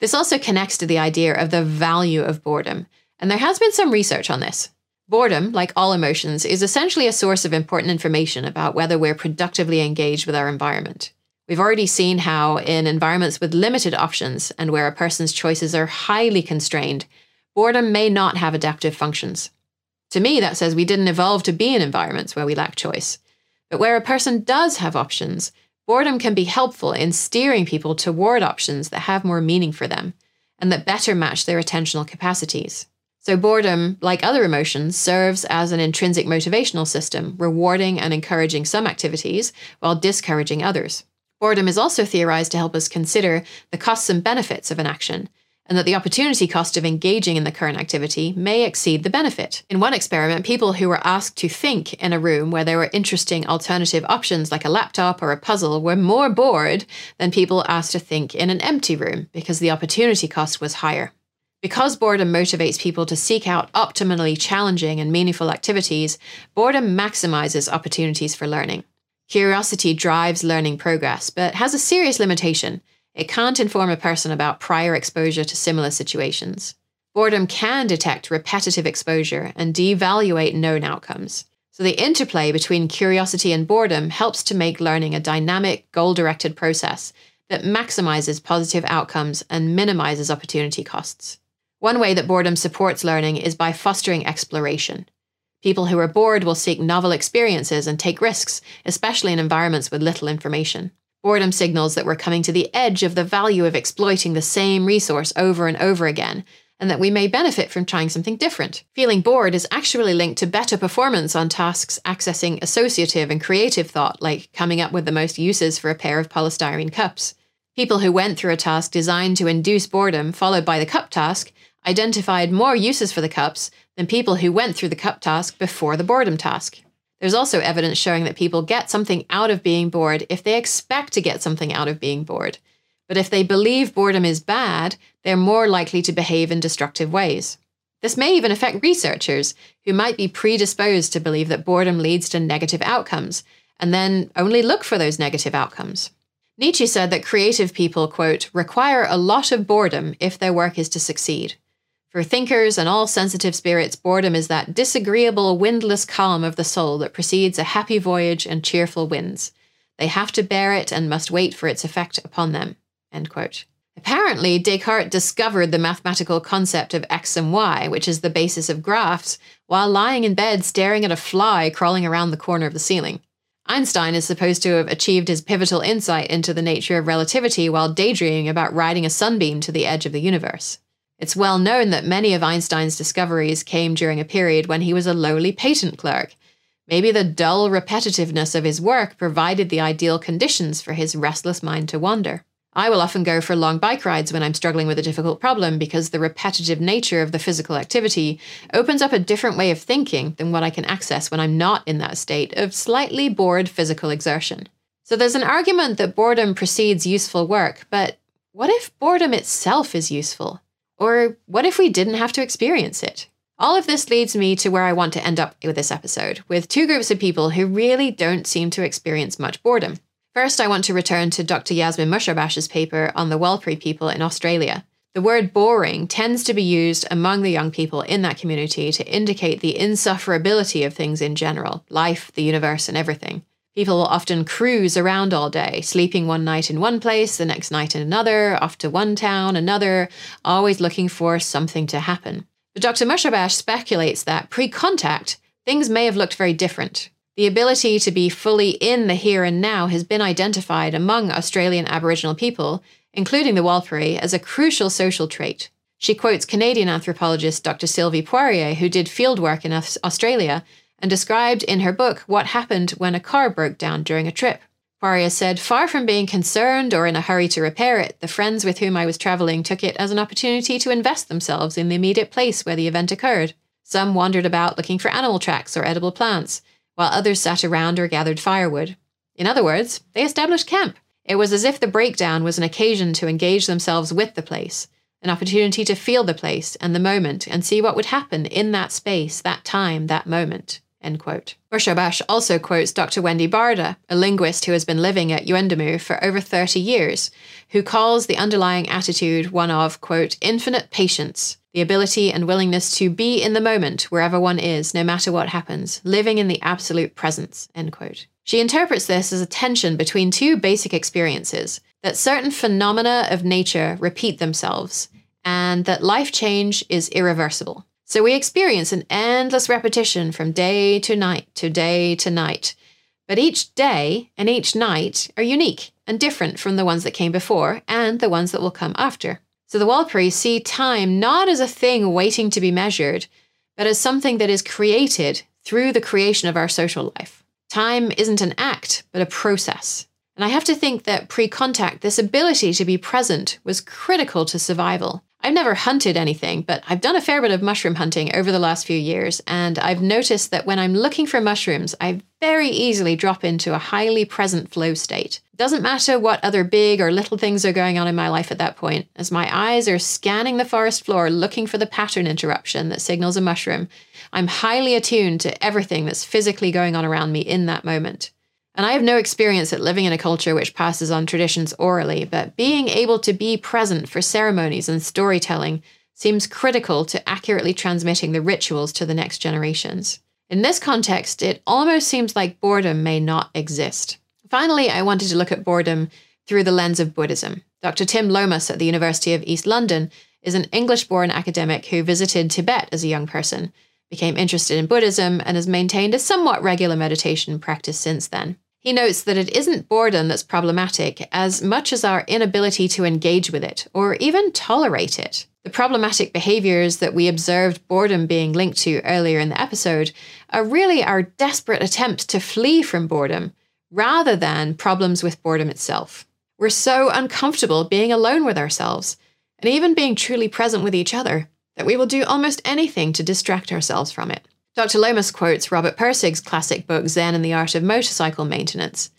This also connects to the idea of the value of boredom, and there has been some research on this. Boredom, like all emotions, is essentially a source of important information about whether we're productively engaged with our environment. We've already seen how, in environments with limited options and where a person's choices are highly constrained, boredom may not have adaptive functions. To me, that says we didn't evolve to be in environments where we lack choice. But where a person does have options, boredom can be helpful in steering people toward options that have more meaning for them and that better match their attentional capacities. So, boredom, like other emotions, serves as an intrinsic motivational system, rewarding and encouraging some activities while discouraging others. Boredom is also theorized to help us consider the costs and benefits of an action, and that the opportunity cost of engaging in the current activity may exceed the benefit. In one experiment, people who were asked to think in a room where there were interesting alternative options like a laptop or a puzzle were more bored than people asked to think in an empty room because the opportunity cost was higher. Because boredom motivates people to seek out optimally challenging and meaningful activities, boredom maximizes opportunities for learning. Curiosity drives learning progress, but has a serious limitation. It can't inform a person about prior exposure to similar situations. Boredom can detect repetitive exposure and devaluate known outcomes. So, the interplay between curiosity and boredom helps to make learning a dynamic, goal directed process that maximizes positive outcomes and minimizes opportunity costs. One way that boredom supports learning is by fostering exploration. People who are bored will seek novel experiences and take risks, especially in environments with little information. Boredom signals that we're coming to the edge of the value of exploiting the same resource over and over again, and that we may benefit from trying something different. Feeling bored is actually linked to better performance on tasks accessing associative and creative thought, like coming up with the most uses for a pair of polystyrene cups. People who went through a task designed to induce boredom, followed by the cup task, identified more uses for the cups than people who went through the cup task before the boredom task. There's also evidence showing that people get something out of being bored if they expect to get something out of being bored. But if they believe boredom is bad, they're more likely to behave in destructive ways. This may even affect researchers who might be predisposed to believe that boredom leads to negative outcomes and then only look for those negative outcomes. Nietzsche said that creative people, quote, require a lot of boredom if their work is to succeed. For thinkers and all sensitive spirits, boredom is that disagreeable, windless calm of the soul that precedes a happy voyage and cheerful winds. They have to bear it and must wait for its effect upon them. Apparently, Descartes discovered the mathematical concept of x and y, which is the basis of graphs, while lying in bed staring at a fly crawling around the corner of the ceiling. Einstein is supposed to have achieved his pivotal insight into the nature of relativity while daydreaming about riding a sunbeam to the edge of the universe. It's well known that many of Einstein's discoveries came during a period when he was a lowly patent clerk. Maybe the dull repetitiveness of his work provided the ideal conditions for his restless mind to wander. I will often go for long bike rides when I'm struggling with a difficult problem because the repetitive nature of the physical activity opens up a different way of thinking than what I can access when I'm not in that state of slightly bored physical exertion. So there's an argument that boredom precedes useful work, but what if boredom itself is useful? Or what if we didn't have to experience it? All of this leads me to where I want to end up with this episode, with two groups of people who really don't seem to experience much boredom. First, I want to return to Dr. Yasmine Musharbash's paper on the Warlpiri people in Australia. The word boring tends to be used among the young people in that community to indicate the insufferability of things in general life, the universe, and everything. People will often cruise around all day, sleeping one night in one place, the next night in another, off to one town, another, always looking for something to happen. But Dr. Musharbash speculates that pre contact, things may have looked very different. The ability to be fully in the here and now has been identified among Australian Aboriginal people, including the Warlpiri, as a crucial social trait. She quotes Canadian anthropologist Dr. Sylvie Poirier, who did fieldwork in Australia and described in her book what happened when a car broke down during a trip. Poirier said, Far from being concerned or in a hurry to repair it, the friends with whom I was travelling took it as an opportunity to invest themselves in the immediate place where the event occurred. Some wandered about looking for animal tracks or edible plants while others sat around or gathered firewood. In other words, they established camp. It was as if the breakdown was an occasion to engage themselves with the place, an opportunity to feel the place and the moment and see what would happen in that space, that time, that moment. End quote. Musharbash also quotes Dr. Wendy Baarda, a linguist who has been living at Yuendumu for over 30 years, who calls the underlying attitude one of, quote, infinite patience, the ability and willingness to be in the moment wherever one is, no matter what happens, living in the absolute presence, end quote. She interprets this as a tension between two basic experiences that certain phenomena of nature repeat themselves, and that life change is irreversible. So we experience an endless repetition from day to night to day to night. But each day and each night are unique and different from the ones that came before and the ones that will come after. So the Warlpiri see time not as a thing waiting to be measured, but as something that is created through the creation of our social life. Time isn't an act, but a process. And I have to think that pre contact, this ability to be present was critical to survival. I've never hunted anything, but I've done a fair bit of mushroom hunting over the last few years, and I've noticed that when I'm looking for mushrooms, I very easily drop into a highly present flow state. Doesn't matter what other big or little things are going on in my life at that point, as my eyes are scanning the forest floor looking for the pattern interruption that signals a mushroom. I'm highly attuned to everything that's physically going on around me in that moment. And I have no experience at living in a culture which passes on traditions orally, but being able to be present for ceremonies and storytelling seems critical to accurately transmitting the rituals to the next generations. In this context, it almost seems like boredom may not exist. Finally, I wanted to look at boredom through the lens of Buddhism. Dr. Tim Lomas at the University of East London is an English born academic who visited Tibet as a young person became interested in Buddhism, and has maintained a somewhat regular meditation practice since then. He notes that it isn't boredom that's problematic as much as our inability to engage with it or even tolerate it. The problematic behaviors that we observed boredom being linked to earlier in the episode are really our desperate attempt to flee from boredom rather than problems with boredom itself. We're so uncomfortable being alone with ourselves and even being truly present with each other that we will do almost anything to distract ourselves from it. Dr. Lomas quotes Robert Pirsig's classic book Zen and the Art of Motorcycle Maintenance.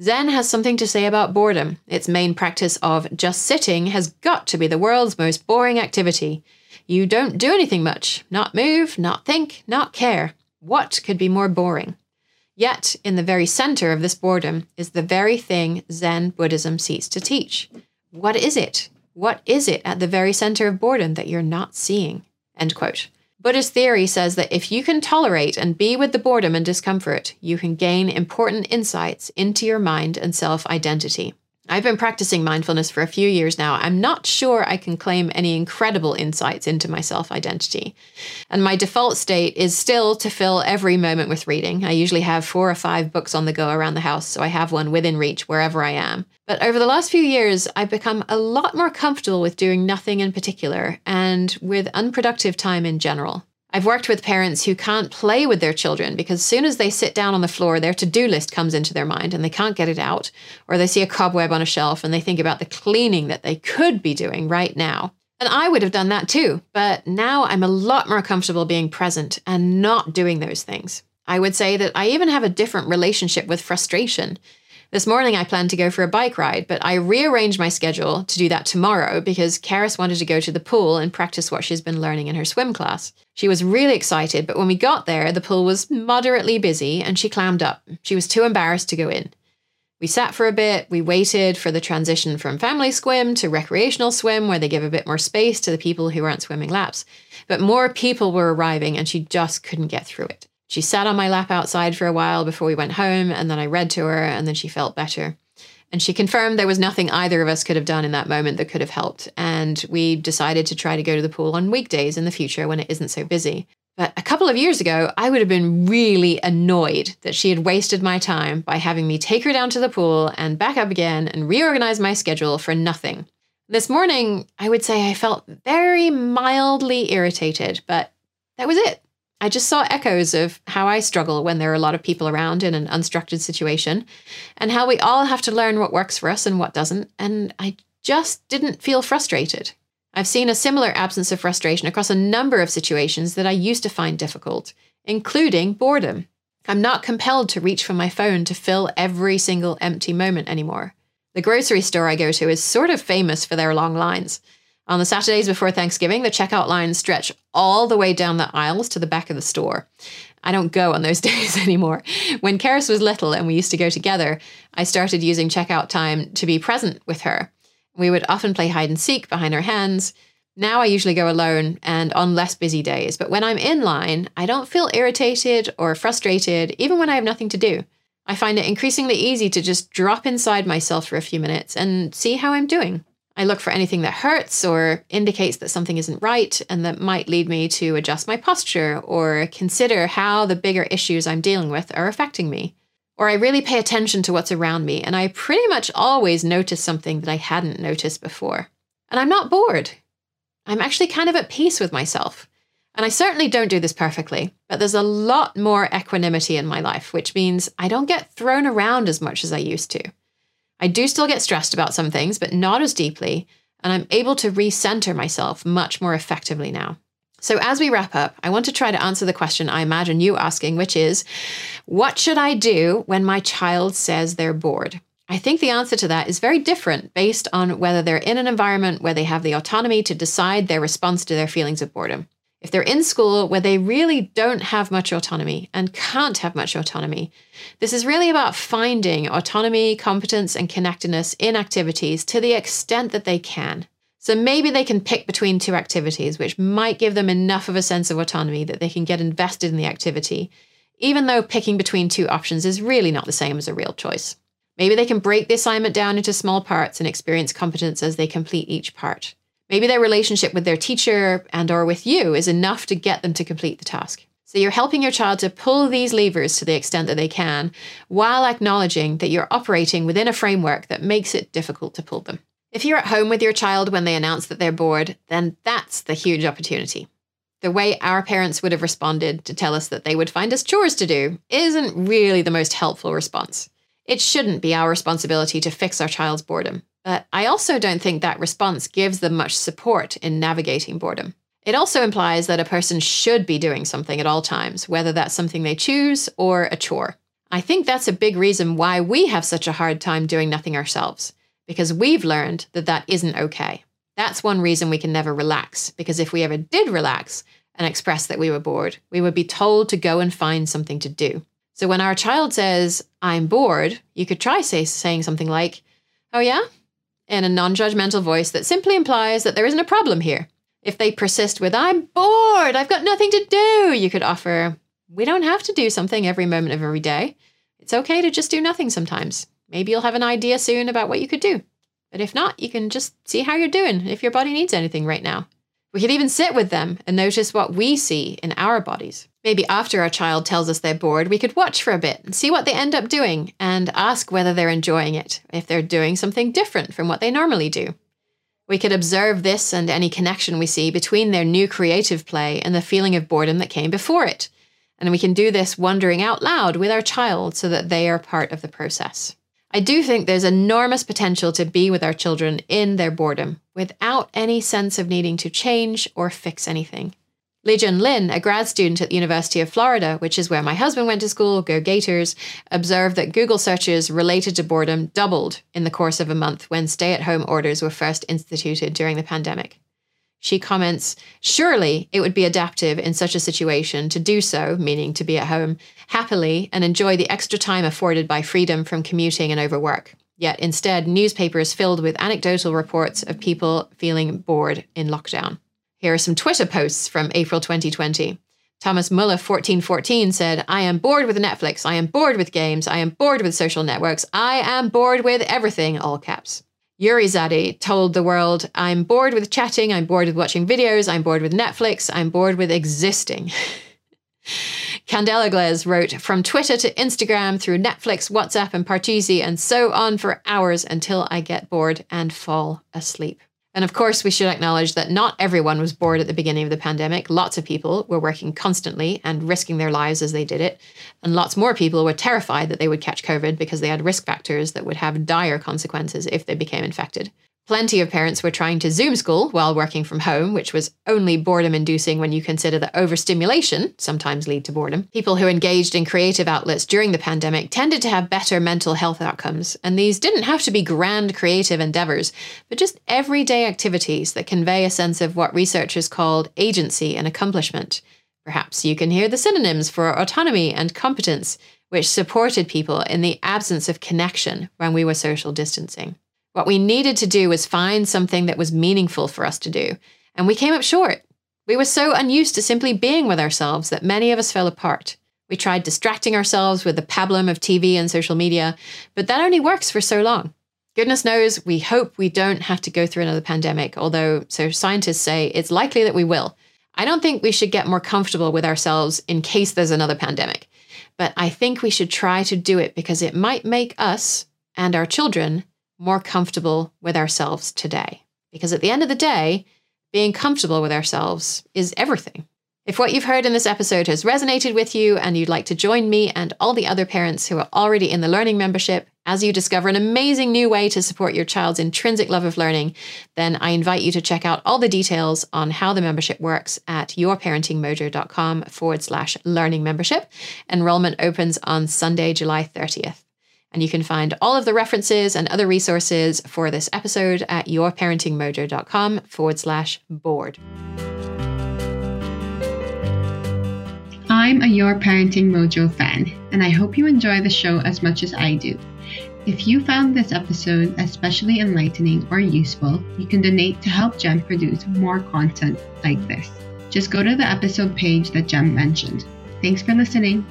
Zen has something to say about boredom. Its main practice of just sitting has got to be the world's most boring activity. You don't do anything much, not move, not think, not care. What could be more boring? Yet, in the very center of this boredom is the very thing Zen Buddhism seeks to teach. What is it? What is it at the very center of boredom that you're not seeing? End quote. Buddhist theory says that if you can tolerate and be with the boredom and discomfort, you can gain important insights into your mind and self identity. I've been practicing mindfulness for a few years now. I'm not sure I can claim any incredible insights into my self identity. And my default state is still to fill every moment with reading. I usually have four or five books on the go around the house, so I have one within reach wherever I am. But over the last few years, I've become a lot more comfortable with doing nothing in particular and with unproductive time in general. I've worked with parents who can't play with their children because as soon as they sit down on the floor, their to do list comes into their mind and they can't get it out, or they see a cobweb on a shelf and they think about the cleaning that they could be doing right now. And I would have done that too, but now I'm a lot more comfortable being present and not doing those things. I would say that I even have a different relationship with frustration this morning, I planned to go for a bike ride, but I rearranged my schedule to do that tomorrow because Karis wanted to go to the pool and practice what she's been learning in her swim class. She was really excited, but when we got there, the pool was moderately busy and she clammed up. She was too embarrassed to go in. We sat for a bit, we waited for the transition from family swim to recreational swim, where they give a bit more space to the people who aren't swimming laps. But more people were arriving and she just couldn't get through it. She sat on my lap outside for a while before we went home, and then I read to her, and then she felt better. And she confirmed there was nothing either of us could have done in that moment that could have helped. And we decided to try to go to the pool on weekdays in the future when it isn't so busy. But a couple of years ago, I would have been really annoyed that she had wasted my time by having me take her down to the pool and back up again and reorganize my schedule for nothing. This morning, I would say I felt very mildly irritated, but that was it. I just saw echoes of how I struggle when there are a lot of people around in an unstructured situation, and how we all have to learn what works for us and what doesn't. And I just didn't feel frustrated. I've seen a similar absence of frustration across a number of situations that I used to find difficult, including boredom. I'm not compelled to reach for my phone to fill every single empty moment anymore. The grocery store I go to is sort of famous for their long lines. On the Saturdays before Thanksgiving, the checkout lines stretch all the way down the aisles to the back of the store. I don't go on those days anymore. When Karis was little and we used to go together, I started using checkout time to be present with her. We would often play hide and seek behind her hands. Now I usually go alone and on less busy days, but when I'm in line, I don't feel irritated or frustrated, even when I have nothing to do. I find it increasingly easy to just drop inside myself for a few minutes and see how I'm doing. I look for anything that hurts or indicates that something isn't right and that might lead me to adjust my posture or consider how the bigger issues I'm dealing with are affecting me. Or I really pay attention to what's around me and I pretty much always notice something that I hadn't noticed before. And I'm not bored. I'm actually kind of at peace with myself. And I certainly don't do this perfectly, but there's a lot more equanimity in my life, which means I don't get thrown around as much as I used to. I do still get stressed about some things, but not as deeply, and I'm able to recenter myself much more effectively now. So, as we wrap up, I want to try to answer the question I imagine you asking, which is what should I do when my child says they're bored? I think the answer to that is very different based on whether they're in an environment where they have the autonomy to decide their response to their feelings of boredom. If they're in school where they really don't have much autonomy and can't have much autonomy, this is really about finding autonomy, competence, and connectedness in activities to the extent that they can. So maybe they can pick between two activities, which might give them enough of a sense of autonomy that they can get invested in the activity, even though picking between two options is really not the same as a real choice. Maybe they can break the assignment down into small parts and experience competence as they complete each part. Maybe their relationship with their teacher and or with you is enough to get them to complete the task. So you're helping your child to pull these levers to the extent that they can while acknowledging that you're operating within a framework that makes it difficult to pull them. If you're at home with your child when they announce that they're bored, then that's the huge opportunity. The way our parents would have responded to tell us that they would find us chores to do isn't really the most helpful response. It shouldn't be our responsibility to fix our child's boredom. But I also don't think that response gives them much support in navigating boredom. It also implies that a person should be doing something at all times, whether that's something they choose or a chore. I think that's a big reason why we have such a hard time doing nothing ourselves, because we've learned that that isn't okay. That's one reason we can never relax, because if we ever did relax and express that we were bored, we would be told to go and find something to do. So when our child says, I'm bored, you could try say, saying something like, Oh, yeah? In a non judgmental voice that simply implies that there isn't a problem here. If they persist with, I'm bored, I've got nothing to do, you could offer, we don't have to do something every moment of every day. It's okay to just do nothing sometimes. Maybe you'll have an idea soon about what you could do. But if not, you can just see how you're doing if your body needs anything right now. We could even sit with them and notice what we see in our bodies. Maybe after our child tells us they're bored, we could watch for a bit and see what they end up doing and ask whether they're enjoying it, if they're doing something different from what they normally do. We could observe this and any connection we see between their new creative play and the feeling of boredom that came before it. And we can do this wondering out loud with our child so that they are part of the process. I do think there's enormous potential to be with our children in their boredom without any sense of needing to change or fix anything. Lijun Lin, a grad student at the University of Florida, which is where my husband went to school, go Gators, observed that Google searches related to boredom doubled in the course of a month when stay at home orders were first instituted during the pandemic. She comments, Surely it would be adaptive in such a situation to do so, meaning to be at home, happily and enjoy the extra time afforded by freedom from commuting and overwork. Yet instead, newspapers filled with anecdotal reports of people feeling bored in lockdown. Here are some Twitter posts from April 2020. Thomas Muller 1414 said, I am bored with Netflix. I am bored with games. I am bored with social networks. I am bored with everything, all caps. Yuri Zadi told the world, I'm bored with chatting, I'm bored with watching videos, I'm bored with Netflix, I'm bored with existing. Candela wrote, From Twitter to Instagram, through Netflix, WhatsApp, and Parcheesi, and so on for hours until I get bored and fall asleep. And of course, we should acknowledge that not everyone was bored at the beginning of the pandemic. Lots of people were working constantly and risking their lives as they did it. And lots more people were terrified that they would catch COVID because they had risk factors that would have dire consequences if they became infected. Plenty of parents were trying to Zoom school while working from home, which was only boredom inducing when you consider that overstimulation sometimes lead to boredom. People who engaged in creative outlets during the pandemic tended to have better mental health outcomes, and these didn't have to be grand creative endeavors, but just everyday activities that convey a sense of what researchers called agency and accomplishment. Perhaps you can hear the synonyms for autonomy and competence, which supported people in the absence of connection when we were social distancing. What we needed to do was find something that was meaningful for us to do, and we came up short. We were so unused to simply being with ourselves that many of us fell apart. We tried distracting ourselves with the pablum of TV and social media, but that only works for so long. Goodness knows, we hope we don't have to go through another pandemic, although so scientists say it's likely that we will. I don't think we should get more comfortable with ourselves in case there's another pandemic, but I think we should try to do it because it might make us and our children more comfortable with ourselves today. Because at the end of the day, being comfortable with ourselves is everything. If what you've heard in this episode has resonated with you and you'd like to join me and all the other parents who are already in the learning membership as you discover an amazing new way to support your child's intrinsic love of learning, then I invite you to check out all the details on how the membership works at yourparentingmojo.com forward slash learning membership. Enrollment opens on Sunday, July 30th. And you can find all of the references and other resources for this episode at yourparentingmojo.com forward slash bored. I'm a Your Parenting Mojo fan, and I hope you enjoy the show as much as I do. If you found this episode especially enlightening or useful, you can donate to help Jen produce more content like this. Just go to the episode page that Jen mentioned. Thanks for listening.